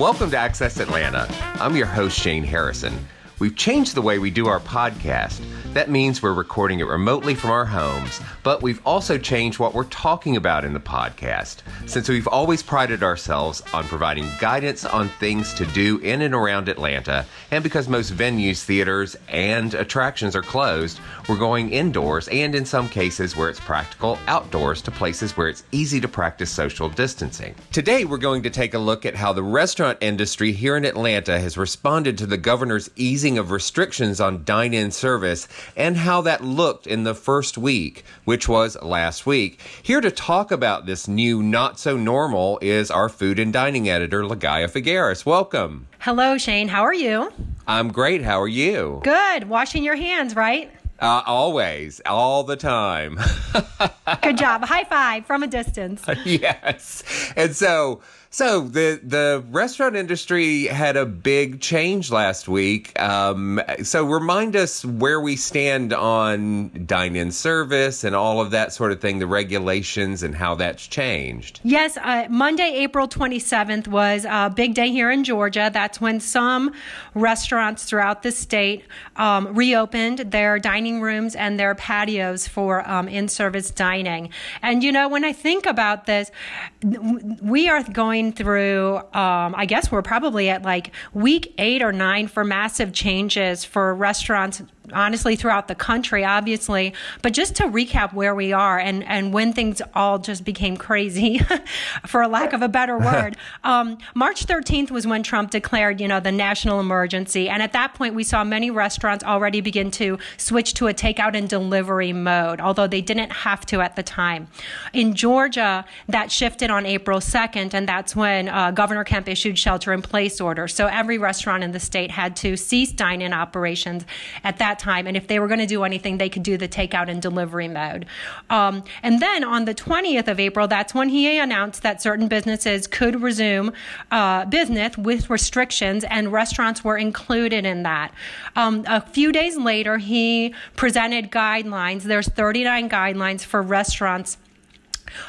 Welcome to Access Atlanta. I'm your host, Shane Harrison. We've changed the way we do our podcast. That means we're recording it remotely from our homes, but we've also changed what we're talking about in the podcast. Since we've always prided ourselves on providing guidance on things to do in and around Atlanta, and because most venues, theaters, and attractions are closed, we're going indoors and in some cases where it's practical, outdoors to places where it's easy to practice social distancing. Today, we're going to take a look at how the restaurant industry here in Atlanta has responded to the governor's easing of restrictions on dine in service and how that looked in the first week, which was last week. Here to talk about this new not so normal is our food and dining editor, Ligaya Figueras. Welcome. Hello, Shane. How are you? I'm great. How are you? Good. Washing your hands, right? Uh, always, all the time. Good job. High five from a distance. yes. And so, so the the restaurant industry had a big change last week. Um, so remind us where we stand on dine-in service and all of that sort of thing, the regulations and how that's changed. Yes, uh, Monday, April 27th was a big day here in Georgia. That's when some restaurants throughout the state um, reopened their dining rooms and their patios for um, in-service dining. And you know, when I think about this, we are going through, um, I guess we're probably at like week eight or nine for massive changes for restaurants honestly throughout the country, obviously. But just to recap where we are and, and when things all just became crazy, for a lack of a better word, um, March 13th was when Trump declared, you know, the national emergency. And at that point, we saw many restaurants already begin to switch to a takeout and delivery mode, although they didn't have to at the time. In Georgia, that shifted on April 2nd, and that's when uh, Governor Kemp issued shelter in place orders. So every restaurant in the state had to cease dine in operations at that time. And if they were going to do anything, they could do the takeout and delivery mode. Um, and then on the 20th of April, that's when he announced that certain businesses could resume uh, business with restrictions, and restaurants were included in that. Um, a few days later, he presented guidelines. There's 39 guidelines for restaurants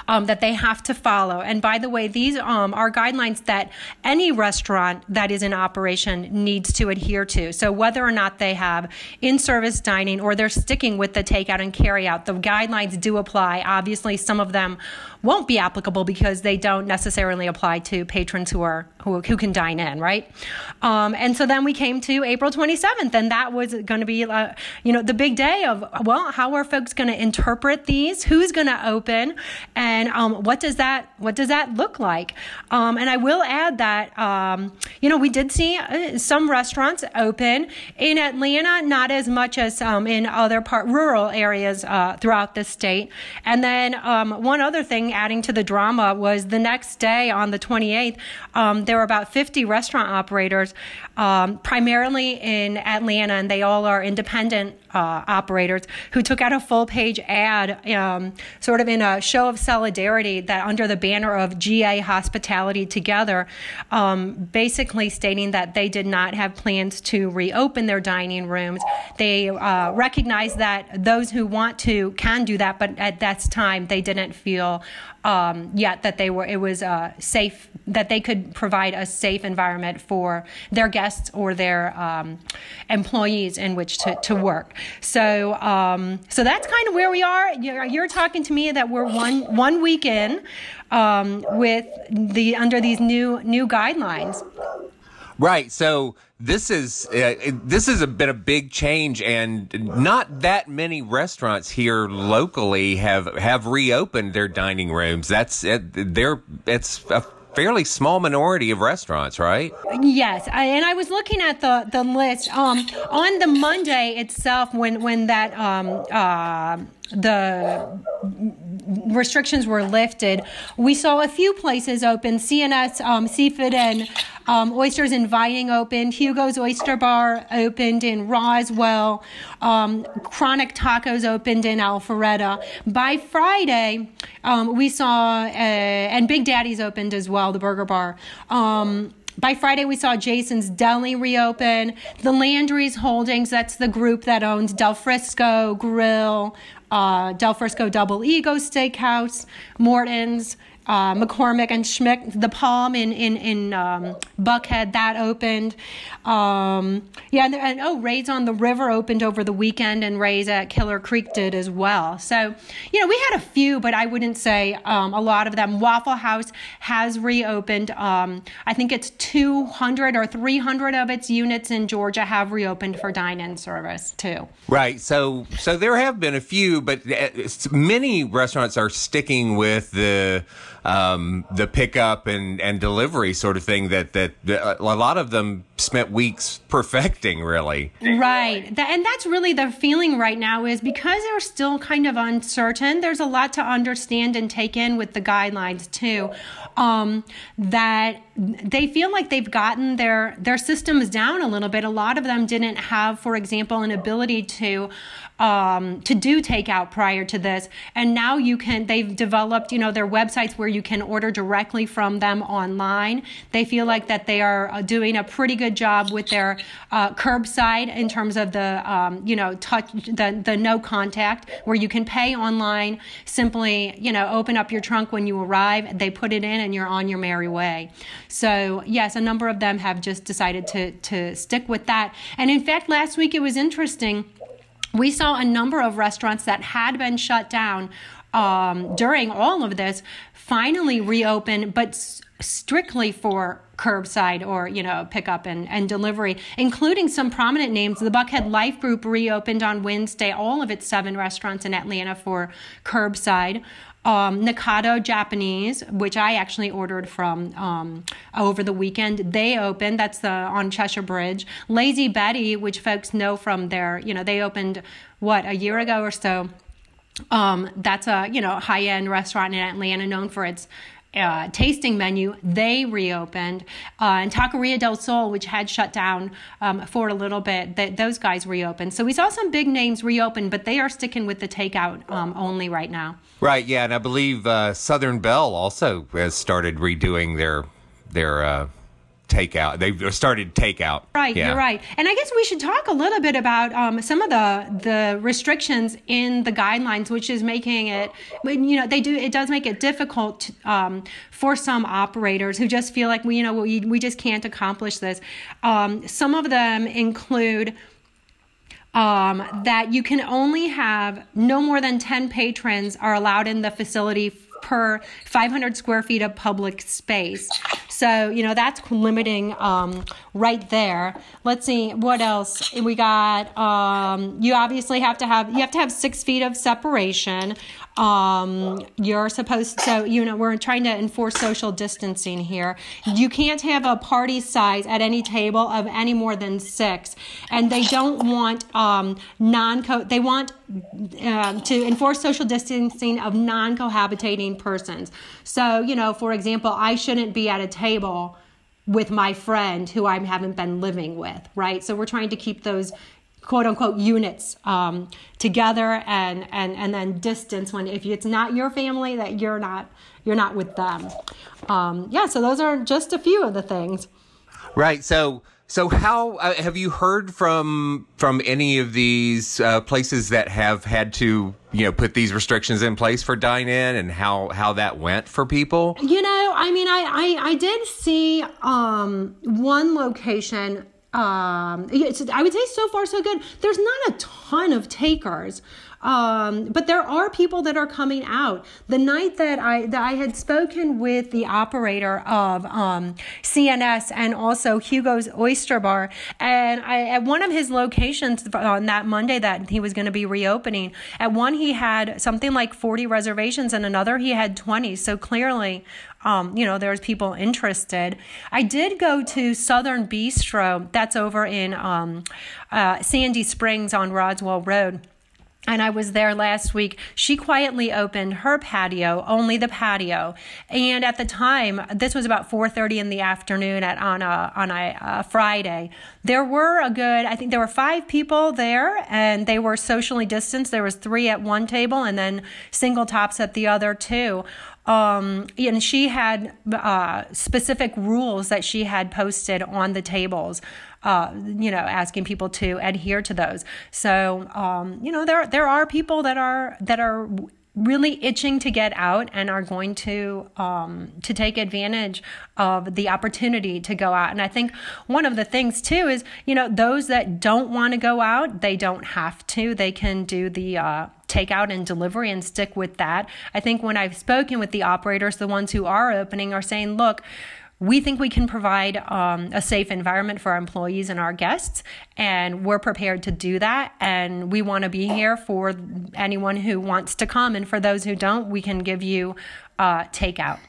um, that they have to follow. And by the way, these um, are guidelines that any restaurant that is in operation needs to adhere to. So whether or not they have in-service dining or they're sticking with the takeout and carryout, the guidelines do apply. Obviously, some of them won't be applicable because they don't necessarily apply to patrons who are who, who can dine in, right? Um, and so then we came to April 27th, and that was going to be, uh, you know, the big day of well, how are folks going to interpret these? Who's going to open, and um, what does that what does that look like? Um, and I will add that um, you know we did see uh, some restaurants open in Atlanta, not as much as um, in other part rural areas uh, throughout the state. And then um, one other thing adding to the drama was the next day on the 28th, um, there were about 50 restaurant operators, um, primarily in Atlanta, and they all are independent uh, operators, who took out a full page ad, um, sort of in a show of Solidarity that under the banner of GA Hospitality Together, um, basically stating that they did not have plans to reopen their dining rooms. They uh, recognize that those who want to can do that, but at that time they didn't feel um, yet that they were it was uh, safe that they could provide a safe environment for their guests or their um, employees in which to, to work. So um, so that's kind of where we are. You're, you're, talking to me that we're one one week in um, with the under these new new guidelines. Right. So this is uh, this has been a big change, and not that many restaurants here locally have have reopened their dining rooms. That's uh, they're it's a fairly small minority of restaurants, right? Yes, I, and I was looking at the the list um, on the Monday itself when when that um, uh, the restrictions were lifted. We saw a few places open. CNS um, Seafood and um, Oysters Inviting opened. Hugo's Oyster Bar opened in Roswell. Um, Chronic Tacos opened in Alpharetta. By Friday, um, we saw, uh, and Big Daddy's opened as well, the burger bar. Um, by Friday, we saw Jason's Deli reopen. The Landry's Holdings, that's the group that owns Del Frisco Grill, uh, Del Frisco Double Eagle Steakhouse, Morton's, uh, McCormick and Schmick, the Palm in in in um, Buckhead that opened. Um, yeah, and, and, oh, Ray's on the River opened over the weekend, and Ray's at Killer Creek did as well. So you know we had a few, but I wouldn't say um, a lot of them. Waffle House has reopened. Um, I think it's 200 or 300 of its units in Georgia have reopened for dine-in service too. Right. So so there have been a few, but uh, many restaurants are sticking with the um, the pickup and, and delivery sort of thing that, that, that a lot of them spent weeks perfecting really right and that's really the feeling right now is because they're still kind of uncertain there's a lot to understand and take in with the guidelines too um, that they feel like they've gotten their their systems down a little bit a lot of them didn't have for example an ability to um, to do takeout prior to this. And now you can, they've developed, you know, their websites where you can order directly from them online. They feel like that they are uh, doing a pretty good job with their uh, curbside in terms of the, um, you know, touch, the, the no contact, where you can pay online, simply, you know, open up your trunk when you arrive, they put it in, and you're on your merry way. So, yes, a number of them have just decided to, to stick with that. And in fact, last week it was interesting we saw a number of restaurants that had been shut down um, during all of this finally reopen, but strictly for curbside or you know pickup and, and delivery including some prominent names the buckhead life group reopened on wednesday all of its seven restaurants in atlanta for curbside um, Nakato Japanese, which I actually ordered from um, over the weekend. They opened. That's the on Cheshire Bridge. Lazy Betty, which folks know from their, you know, they opened what a year ago or so. Um, that's a you know high end restaurant in Atlanta known for its uh, tasting menu, they reopened. Uh, and Taqueria del Sol, which had shut down um, for a little bit, th- those guys reopened. So we saw some big names reopen, but they are sticking with the takeout um, only right now. Right, yeah. And I believe uh, Southern Belle also has started redoing their their uh, takeout. They've started takeout. Right, yeah. you're right. And I guess we should talk a little bit about um, some of the the restrictions in the guidelines, which is making it. You know, they do. It does make it difficult um, for some operators who just feel like we, you know, we we just can't accomplish this. Um, some of them include. Um, that you can only have no more than 10 patrons are allowed in the facility per 500 square feet of public space. So, you know, that's limiting um, right there. Let's see what else we got. Um, you obviously have to have you have to have six feet of separation. Um, you're supposed so you know we're trying to enforce social distancing here. You can't have a party size at any table of any more than six, and they don't want um, non co. they want uh, to enforce social distancing of non cohabitating persons. So you know, for example, I shouldn't be at a table with my friend who I haven't been living with, right? So we're trying to keep those quote unquote units um, together and, and, and then distance when if it's not your family that you're not you're not with them. Um, yeah, so those are just a few of the things. Right. So so how uh, have you heard from from any of these uh, places that have had to you know put these restrictions in place for dine in and how how that went for people? You know, I mean, I I, I did see um, one location um, I would say so far so good. There's not a ton of takers. Um, but there are people that are coming out. The night that I that I had spoken with the operator of um, CNS and also Hugo's Oyster Bar, and I, at one of his locations on that Monday that he was going to be reopening, at one he had something like 40 reservations, and another he had 20. So clearly, um, you know, there's people interested. I did go to Southern Bistro, that's over in um, uh, Sandy Springs on Roswell Road and I was there last week. She quietly opened her patio, only the patio. And at the time, this was about 4:30 in the afternoon at on a on a, a, Friday. There were a good, I think there were five people there, and they were socially distanced. There was three at one table, and then single tops at the other two. Um, and she had uh, specific rules that she had posted on the tables uh, you know, asking people to adhere to those. So, um, you know, there there are people that are that are really itching to get out and are going to um, to take advantage of the opportunity to go out. And I think one of the things too is you know those that don't want to go out, they don't have to. They can do the uh, takeout and delivery and stick with that. I think when I've spoken with the operators, the ones who are opening are saying, look we think we can provide um, a safe environment for our employees and our guests, and we're prepared to do that. And we want to be here for anyone who wants to come, and for those who don't, we can give you uh, takeout.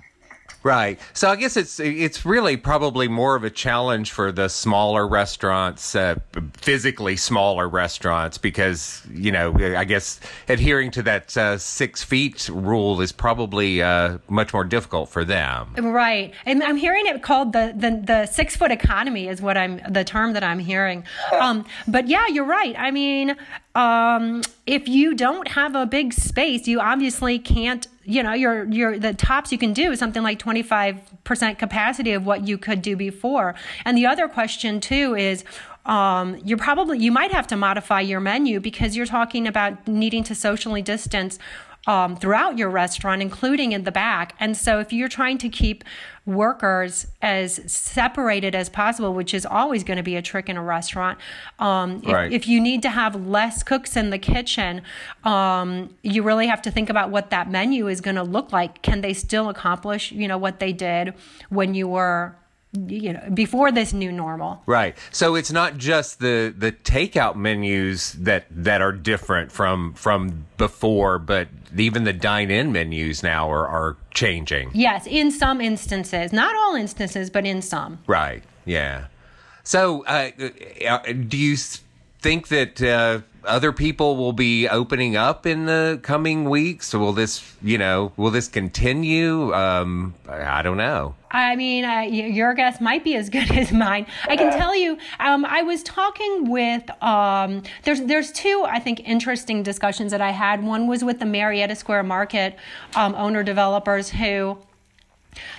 Right. So I guess it's it's really probably more of a challenge for the smaller restaurants, uh, physically smaller restaurants, because you know I guess adhering to that uh, six feet rule is probably uh, much more difficult for them. Right. And I'm hearing it called the the, the six foot economy is what I'm the term that I'm hearing. Um, but yeah, you're right. I mean, um, if you don't have a big space, you obviously can't you know your your the tops you can do is something like 25% capacity of what you could do before. And the other question too is um, you're probably you might have to modify your menu because you're talking about needing to socially distance um, throughout your restaurant, including in the back. And so, if you're trying to keep workers as separated as possible, which is always going to be a trick in a restaurant, um, if, if, you need to have less cooks in the kitchen, um, you really have to think about what that menu is going to look like. Can they still accomplish, you know, what they did when you were you know before this new normal. Right. So it's not just the the takeout menus that that are different from from before but even the dine-in menus now are are changing. Yes in some instances. Not all instances but in some. Right. Yeah. So uh, uh do you think that uh, other people will be opening up in the coming weeks? Will this, you know, will this continue? Um, I don't know. I mean, uh, your guess might be as good as mine. I can tell you, um, I was talking with um, there's there's two I think interesting discussions that I had. One was with the Marietta Square Market um, owner developers who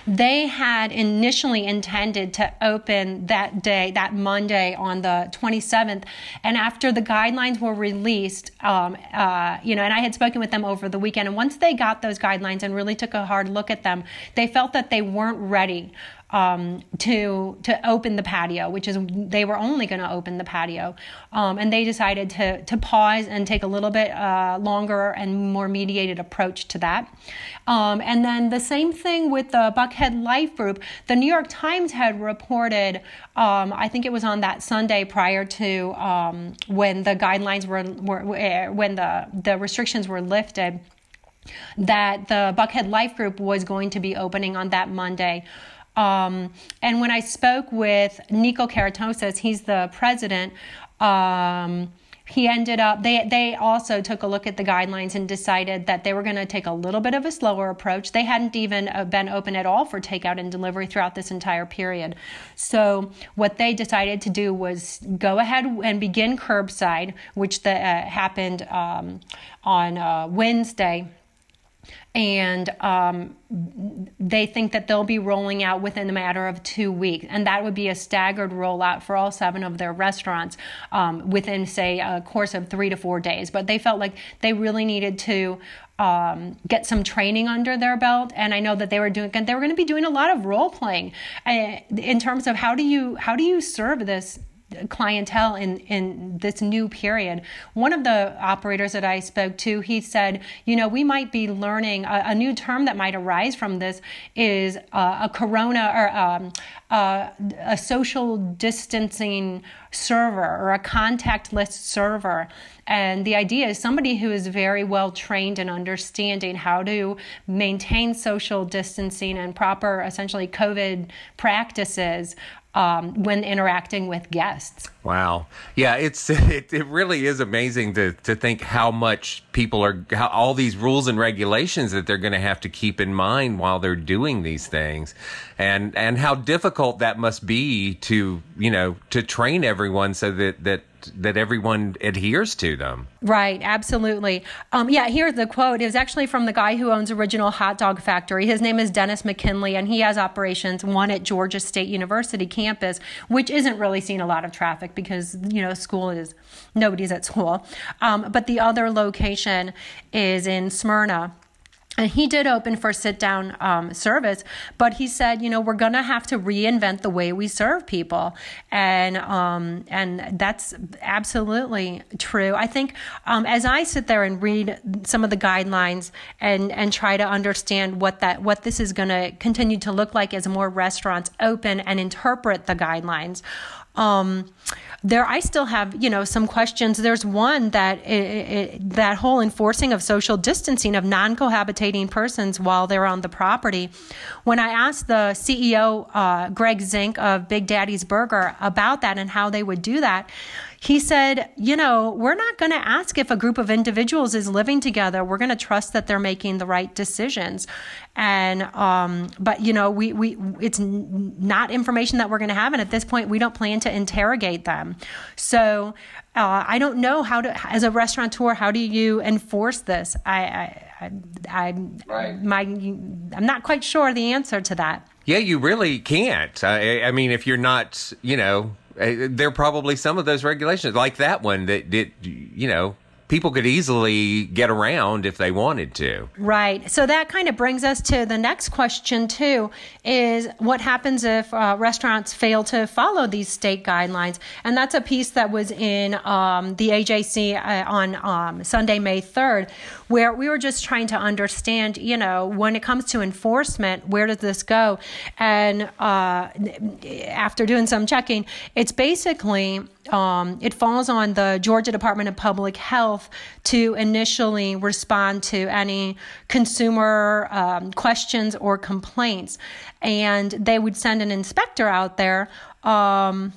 they had initially intended to open that day, that Monday on the 27th. And after the guidelines were released, um, uh, you know, and I had spoken with them over the weekend, and once they got those guidelines and really took a hard look at them, they felt that they weren't ready um, to to open the patio, which is they were only going to open the patio, um, and they decided to to pause and take a little bit uh, longer and more mediated approach to that. Um, and then the same thing with the Buckhead Life Group. The New York Times had reported, um, I think it was on that Sunday prior to um, when the guidelines were, were eh, when the the restrictions were lifted that the Buckhead Life Group was going to be opening on that Monday. Um, and when I spoke with Niko Karatassos, he's the president, um, he ended up they they also took a look at the guidelines and decided that they were going to take a little bit of a slower approach. They hadn't even uh, been open at all for takeout and delivery throughout this entire period. So what they decided to do was go ahead and begin curbside which the, uh, happened um, on uh, wednesday and um, they think that they'll be rolling out within a matter of two weeks. And that would be a staggered rollout for all seven of their restaurants um, within, say, a course of three to four days. But they felt like they really needed to um, get some training under their belt. And I know that they were doing, they were going to be doing a lot of role playing uh, in terms of how do you how do you serve this clientele in, in this new period. One of the operators that I spoke to, he said, you know, we might be learning a, a new term that might arise from this is uh, a corona or um, uh, a social distancing server or a contactless server. And the idea is somebody who is very well trained in understanding how to maintain social distancing and proper, essentially, COVID practices um, when interacting with guests. Wow. Yeah, it's it, it really is amazing to to think how much people are how all these rules and regulations that they're going to have to keep in mind while they're doing these things. And and how difficult that must be to, you know, to train everyone so that that that everyone adheres to them. Right, absolutely. Um, yeah, here's the quote. It was actually from the guy who owns Original Hot Dog Factory. His name is Dennis McKinley, and he has operations one at Georgia State University campus, which isn't really seeing a lot of traffic because you know school is nobody's at school. Um, but the other location is in Smyrna and he did open for sit down um, service, but he said, you know, we're to have to reinvent the way we serve people. And, um, and that's absolutely true. I think um, as I sit there and read some of the guidelines and, and try to understand what that, what this is to continue to look like as more restaurants open and interpret the guidelines, um, there I still have you know some questions. There's one that it, it, that whole enforcing of social distancing of non-cohabitating persons while they're on the property. When I asked the CEO uh, Greg Zink of Big Daddy's Burger about that and how they would do that, he said, you know, we're not going to ask if a group of individuals is living together. We're going to trust that they're making the right decisions. And, um, but, you know, we, we, it's not information that we're going to have. And at this point, we don't plan to interrogate them. So, uh, I don't know how to, as a restaurateur, how do you enforce this? I, I, I, right. my, I'm not quite sure the answer to that. Yeah, you really can't. I, I mean, if you're not, you know, uh, there are probably some of those regulations like that one that did you know people could easily get around if they wanted to. Right. So that kind of brings us to the next question, too is what happens if uh, restaurants fail to follow these state guidelines? And that's a piece that was in um, the AJC uh, on um, Sunday, May 3rd, where we were just trying to understand, you know, when it comes to enforcement, where does this go? And uh, after doing some checking, it's basically um, it falls on the Georgia Department of Public Health to initially respond to any consumer um, questions or complaints. And they would send an inspector out there. Um,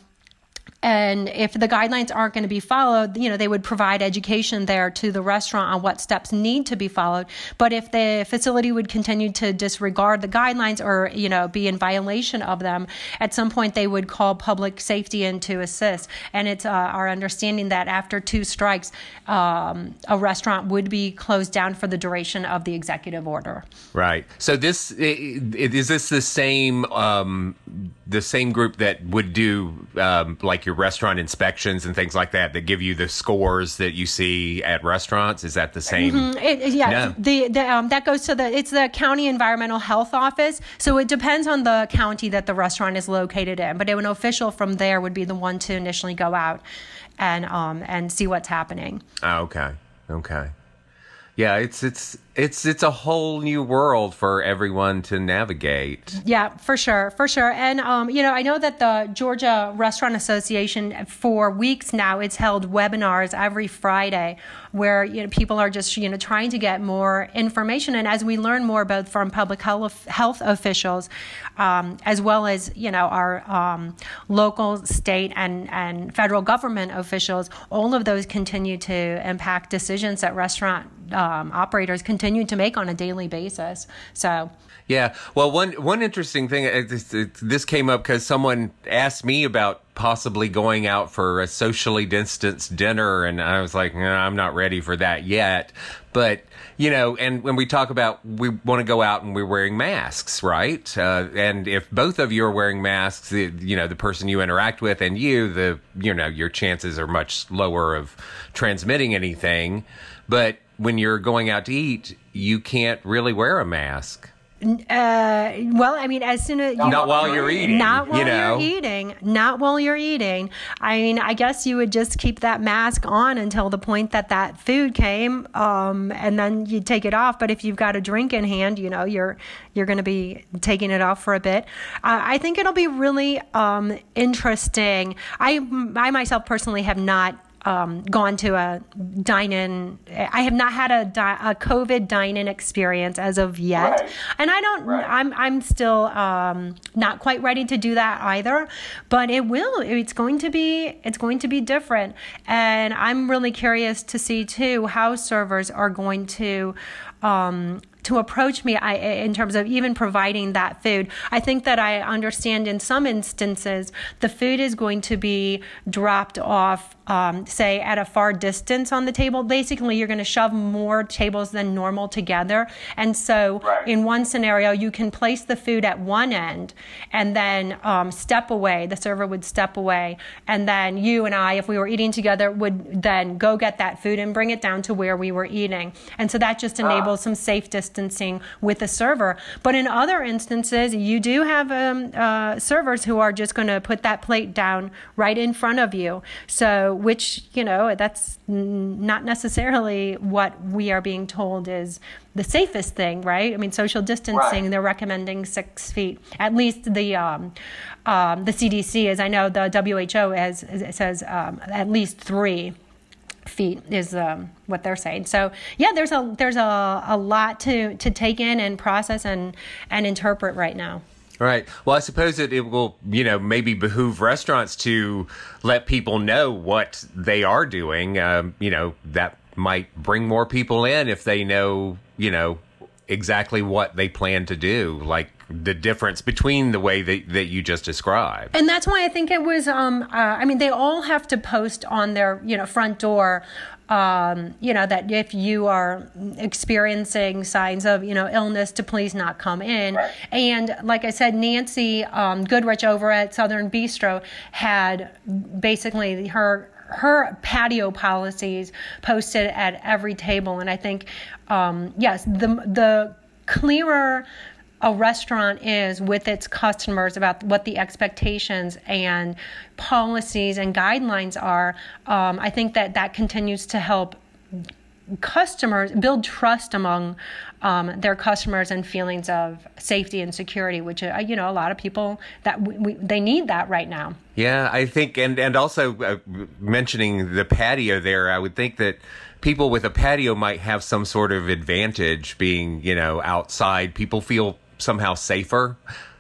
and if the guidelines aren't going to be followed, you know, they would provide education there to the restaurant on what steps need to be followed. But if the facility would continue to disregard the guidelines or, you know, be in violation of them, at some point they would call public safety in to assist. And it's uh, our understanding that after two strikes, um, a restaurant would be closed down for the duration of the executive order. Right. So this is this the same um, the same group that would do um, like your restaurant inspections and things like that that give you the scores that you see at restaurants? Is that the same? Mm-hmm. It, yeah, no. the, the um, that goes to the it's the county environmental health office. So it depends on the county that the restaurant is located in. But an official from there would be the one to initially go out and um, and see what's happening. Oh, okay, okay. Yeah, it's it's it's it's a whole new world for everyone to navigate. Yeah, for sure, for sure. And um, you know, I know that the Georgia Restaurant Association for weeks now it's held webinars every Friday where you know people are just you know trying to get more information. And as we learn more both from public health health officials, um, as well as you know our um, local, state, and and federal government officials, all of those continue to impact decisions that restaurant um, operators continue to make on a daily basis. So. Yeah. Well, one one interesting thing uh, this, this came up because someone asked me about possibly going out for a socially distanced dinner, and I was like, I'm not ready for that yet. But you know, and when we talk about we want to go out and we're wearing masks, right? Uh, and if both of you are wearing masks, the, you know, the person you interact with and you, the you know, your chances are much lower of transmitting anything. But when you're going out to eat, you can't really wear a mask. Uh, well, I mean, as soon as you, not while you're eating, not while you know? you're eating, not while you're eating. I mean, I guess you would just keep that mask on until the point that that food came, um, and then you'd take it off. But if you've got a drink in hand, you know, you're you're going to be taking it off for a bit. Uh, I think it'll be really um, interesting. I I myself personally have not um, gone to a dine in. I have not had a, di- a COVID dine in experience as of yet. Right. And I don't, right. I'm, I'm still um, not quite ready to do that either, but it will, it's going to be, it's going to be different. And I'm really curious to see too how servers are going to, um, to approach me I, in terms of even providing that food. I think that I understand in some instances the food is going to be dropped off, um, say, at a far distance on the table. Basically, you're going to shove more tables than normal together. And so, right. in one scenario, you can place the food at one end and then um, step away. The server would step away. And then you and I, if we were eating together, would then go get that food and bring it down to where we were eating. And so that just enables uh. some safe distancing with the server. But in other instances, you do have um, uh, servers who are just going to put that plate down right in front of you. So, which, you know, that's not necessarily what we are being told is the safest thing, right? I mean, social distancing, right. they're recommending six feet. At least the um, um, the CDC, as I know, the WHO has says um, at least three feet is um, what they're saying. So yeah, there's a there's a, a lot to to take in and process and and interpret right now. Right. Well, I suppose it, it will, you know, maybe behoove restaurants to let people know what they are doing. Um, you know, that might bring more people in if they know, you know, exactly what they plan to do. Like the difference between the way that, that you just described. And that's why I think it was, um, uh, I mean, they all have to post on their, you know, front door um, you know, that if you are experiencing signs of, you know, illness, to please not come in. Right. And like I said, Nancy um, Goodrich over at Southern Bistro had basically her her patio policies posted at every table. And I think, um, yes, the the clearer a restaurant is with its customers about what the expectations and policies and guidelines are, um, I think that that continues to help customers build trust among um, their customers and feelings of safety and security which uh, you know a lot of people that they need that right now. Yeah i think and and also uh, mentioning the patio there i would think that people with a patio might have some sort of advantage being you know outside. People feel somehow safer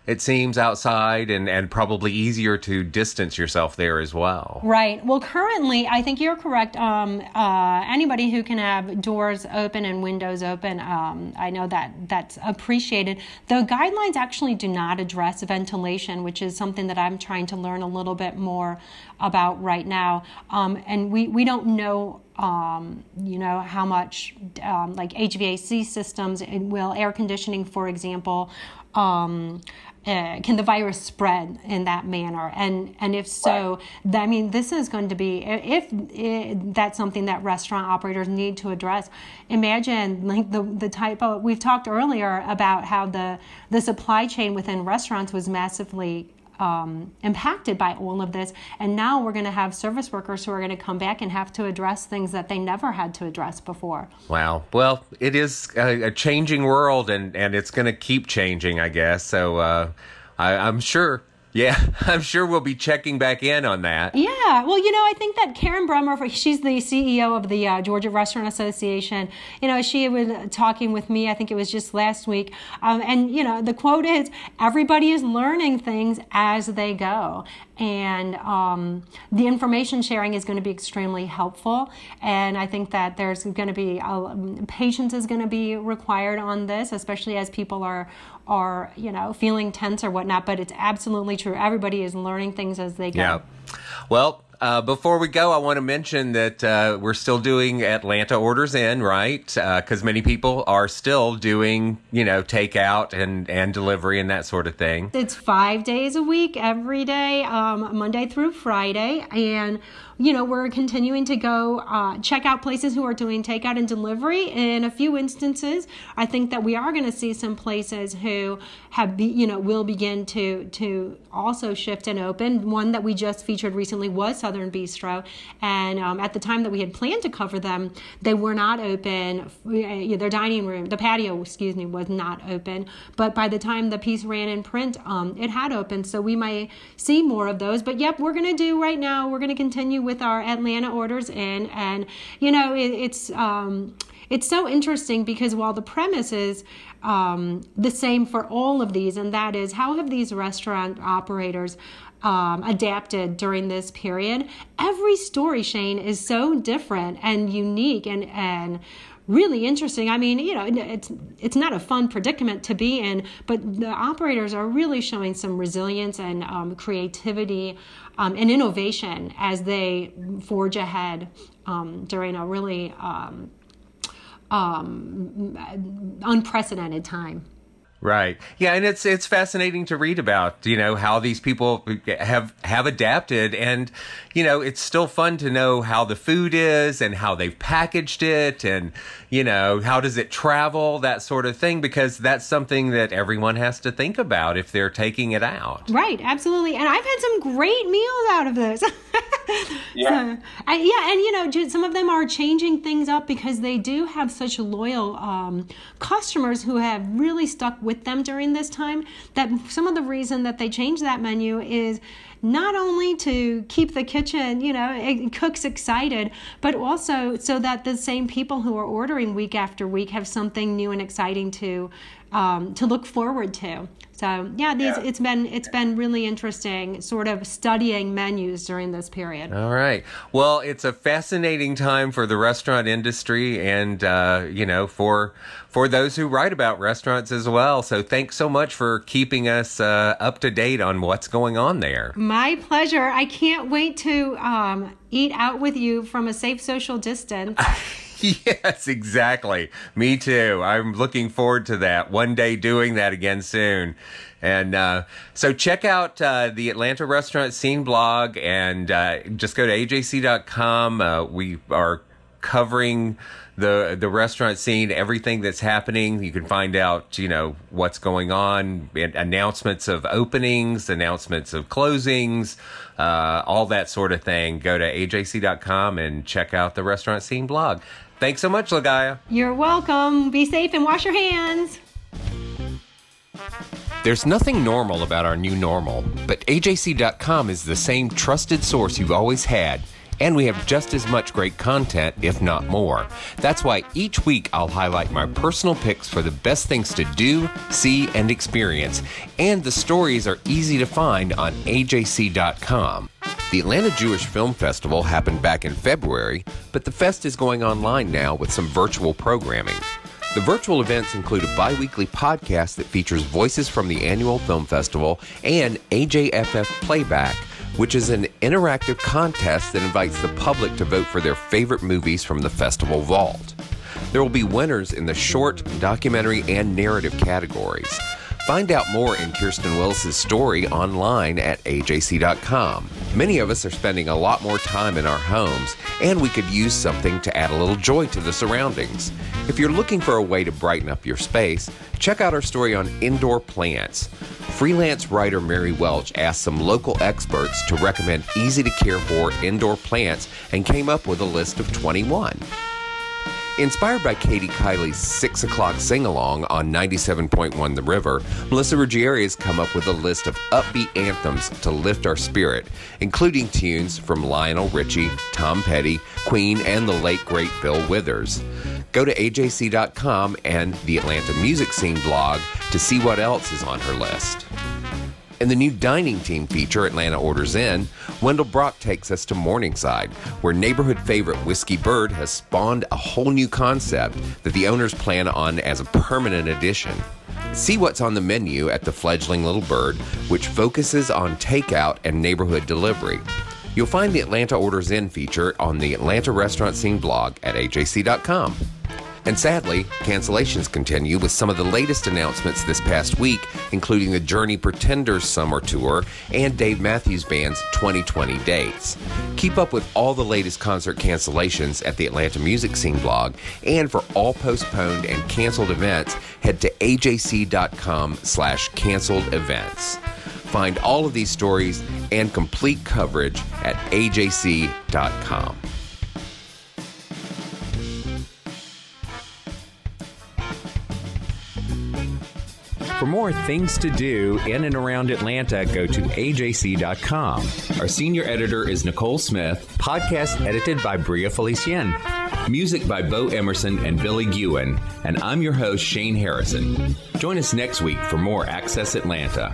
it seems outside and, and probably easier to distance yourself there as well. Right. Well, currently, I think you're correct. Um, uh, anybody who can have doors open and windows open, um, I know that that's appreciated. The guidelines actually do not address ventilation, which is something that I'm trying to learn a little bit more about right now. Um, and we, we don't know um, you know how much um, like HVAC systems will air conditioning, for example. Um, uh, can the virus spread in that manner? And and if so, right. I mean, this is going to be if, if, that's something that restaurant operators need to address. Imagine like the the type of we've talked earlier about how the the supply chain within restaurants was massively um, impacted by all of this. And now we're going to have service workers who are going to come back and have to address things that they never had to address before. Wow. Well, it is a, a changing world, and, and it's going to keep changing, I guess. So uh, I, I'm sure yeah, I'm sure we'll be checking back in on that. Yeah, well, you know, I think that Karen Bremer, she's the CEO of the uh, Georgia Restaurant Association. You know, she was talking with me. I think it was just last week, um, and you know, the quote is, "Everybody is learning things as they go." and um, the information sharing is going to be extremely helpful. And I think that there's going to be uh, patience is going to be required on this, especially as people are are you know feeling tense or whatnot. But it's absolutely true. Everybody is learning things as they go. Yeah. Well, uh, before we go, I want to mention that uh, we're still doing Atlanta orders in, right? Because uh, many people are still doing, you know, takeout and, and delivery and that sort of thing. It's five days a week, every day, um, Monday through Friday. And you know, we're continuing to go uh, check out places who are doing takeout and delivery. In a few instances, I think that we are going to see some places who have, be, you know, will begin to to also shift and open. One that we just featured recently was Southern Bistro, and um, at the time that we had planned to cover them, they were not open. Their dining room, the patio, excuse me, was not open. But by the time the piece ran in print, um, it had opened. So we might see more of those. But yep, we're going to do right now. We're going to continue with our Atlanta orders in, and you know it, it's um, it's so interesting because while the premise is um, the same for all of these, and that is how have these restaurant operators um, adapted during this period? Every story, Shane, is so different and unique, and and really interesting. I mean, you know, it's it's not a fun predicament to be in, but the operators are really showing some resilience and um, creativity um, and innovation as they forge ahead um, during a really um, um, unprecedented time. Right. Yeah, and it's it's fascinating to read about, you know, how these people have have adapted and you know, it's still fun to know how the food is and how they've packaged it and you know, how does it travel, that sort of thing because that's something that everyone has to think about if they're taking it out. Right, absolutely. And I've had some great meals out of this. yeah. So, and, yeah, and you know, some of them are changing things up because they do have such loyal um, customers who have really stuck with them during this time. That some of the reason that they changed that menu is not only to keep the kitchen, you know, cooks excited, but also so that the same people who are ordering week after week have something new and exciting to um, to look forward to. So yeah, these yeah. it's been it's been really interesting, sort of studying menus during this period. All right. Well, it's a fascinating time for the restaurant industry, and uh, you know for for those who write about restaurants as well. So thanks so much for keeping us uh, up to date on what's going on there. My pleasure. I can't wait to um, eat out with you from a safe social distance. yes, exactly. Me too. I'm looking forward to that. One day doing that again soon. And uh, so check out uh, the Atlanta Restaurant Scene blog and uh, just go to ajc.com. Uh, we are covering the the restaurant scene, everything that's happening. You can find out, you know, what's going on, announcements of openings, announcements of closings, uh, all that sort of thing. Go to ajc.com and check out the restaurant scene blog. Thanks so much, Ligaya. You're welcome. Be safe and wash your hands. There's nothing normal about our new normal, but AJC.com is the same trusted source you've always had. And we have just as much great content, if not more. That's why each week I'll highlight my personal picks for the best things to do, see, and experience. And the stories are easy to find on AJC.com. The Atlanta Jewish Film Festival happened back in February, but the fest is going online now with some virtual programming. The virtual events include a bi weekly podcast that features voices from the annual film festival and AJFF Playback, which is an interactive contest that invites the public to vote for their favorite movies from the festival vault. There will be winners in the short, documentary, and narrative categories. Find out more in Kirsten Willis' story online at ajc.com. Many of us are spending a lot more time in our homes, and we could use something to add a little joy to the surroundings. If you're looking for a way to brighten up your space, check out our story on indoor plants. Freelance writer Mary Welch asked some local experts to recommend easy to care for indoor plants and came up with a list of 21. Inspired by Kaedy Kiely's 6 o'clock sing along on 97.1 The River, Melissa Ruggieri has come up with a list of upbeat anthems to lift our spirit, including tunes from Lionel Richie, Tom Petty, Queen, and the late great Bill Withers. Go to ajc.com and the Atlanta Music Scene blog to see what else is on her list. In the new dining team feature, Atlanta Orders In, Wendell Brock takes us to Morningside, where neighborhood favorite Whiskey Bird has spawned a whole new concept that the owners plan on as a permanent addition. See what's on the menu at the fledgling Little Bird, which focuses on takeout and neighborhood delivery. You'll find the Atlanta Orders In feature on the Atlanta Restaurant Scene blog at ajc.com. And sadly, cancellations continue with some of the latest announcements this past week, including the Journey Pretenders Summer Tour and Dave Matthews Band's 2020 dates. Keep up with all the latest concert cancellations at the Atlanta Music Scene blog, and for all postponed and canceled events, head to ajc.com slash canceled events. Find all of these stories and complete coverage at ajc.com. For more things to do in and around Atlanta, go to ajc.com. Our senior editor is Nicole Smith, podcast edited by Bria Felicien. Music by Bo Emerson and Billy Gewen, and I'm your host, Shane Harrison. Join us next week for more Access Atlanta.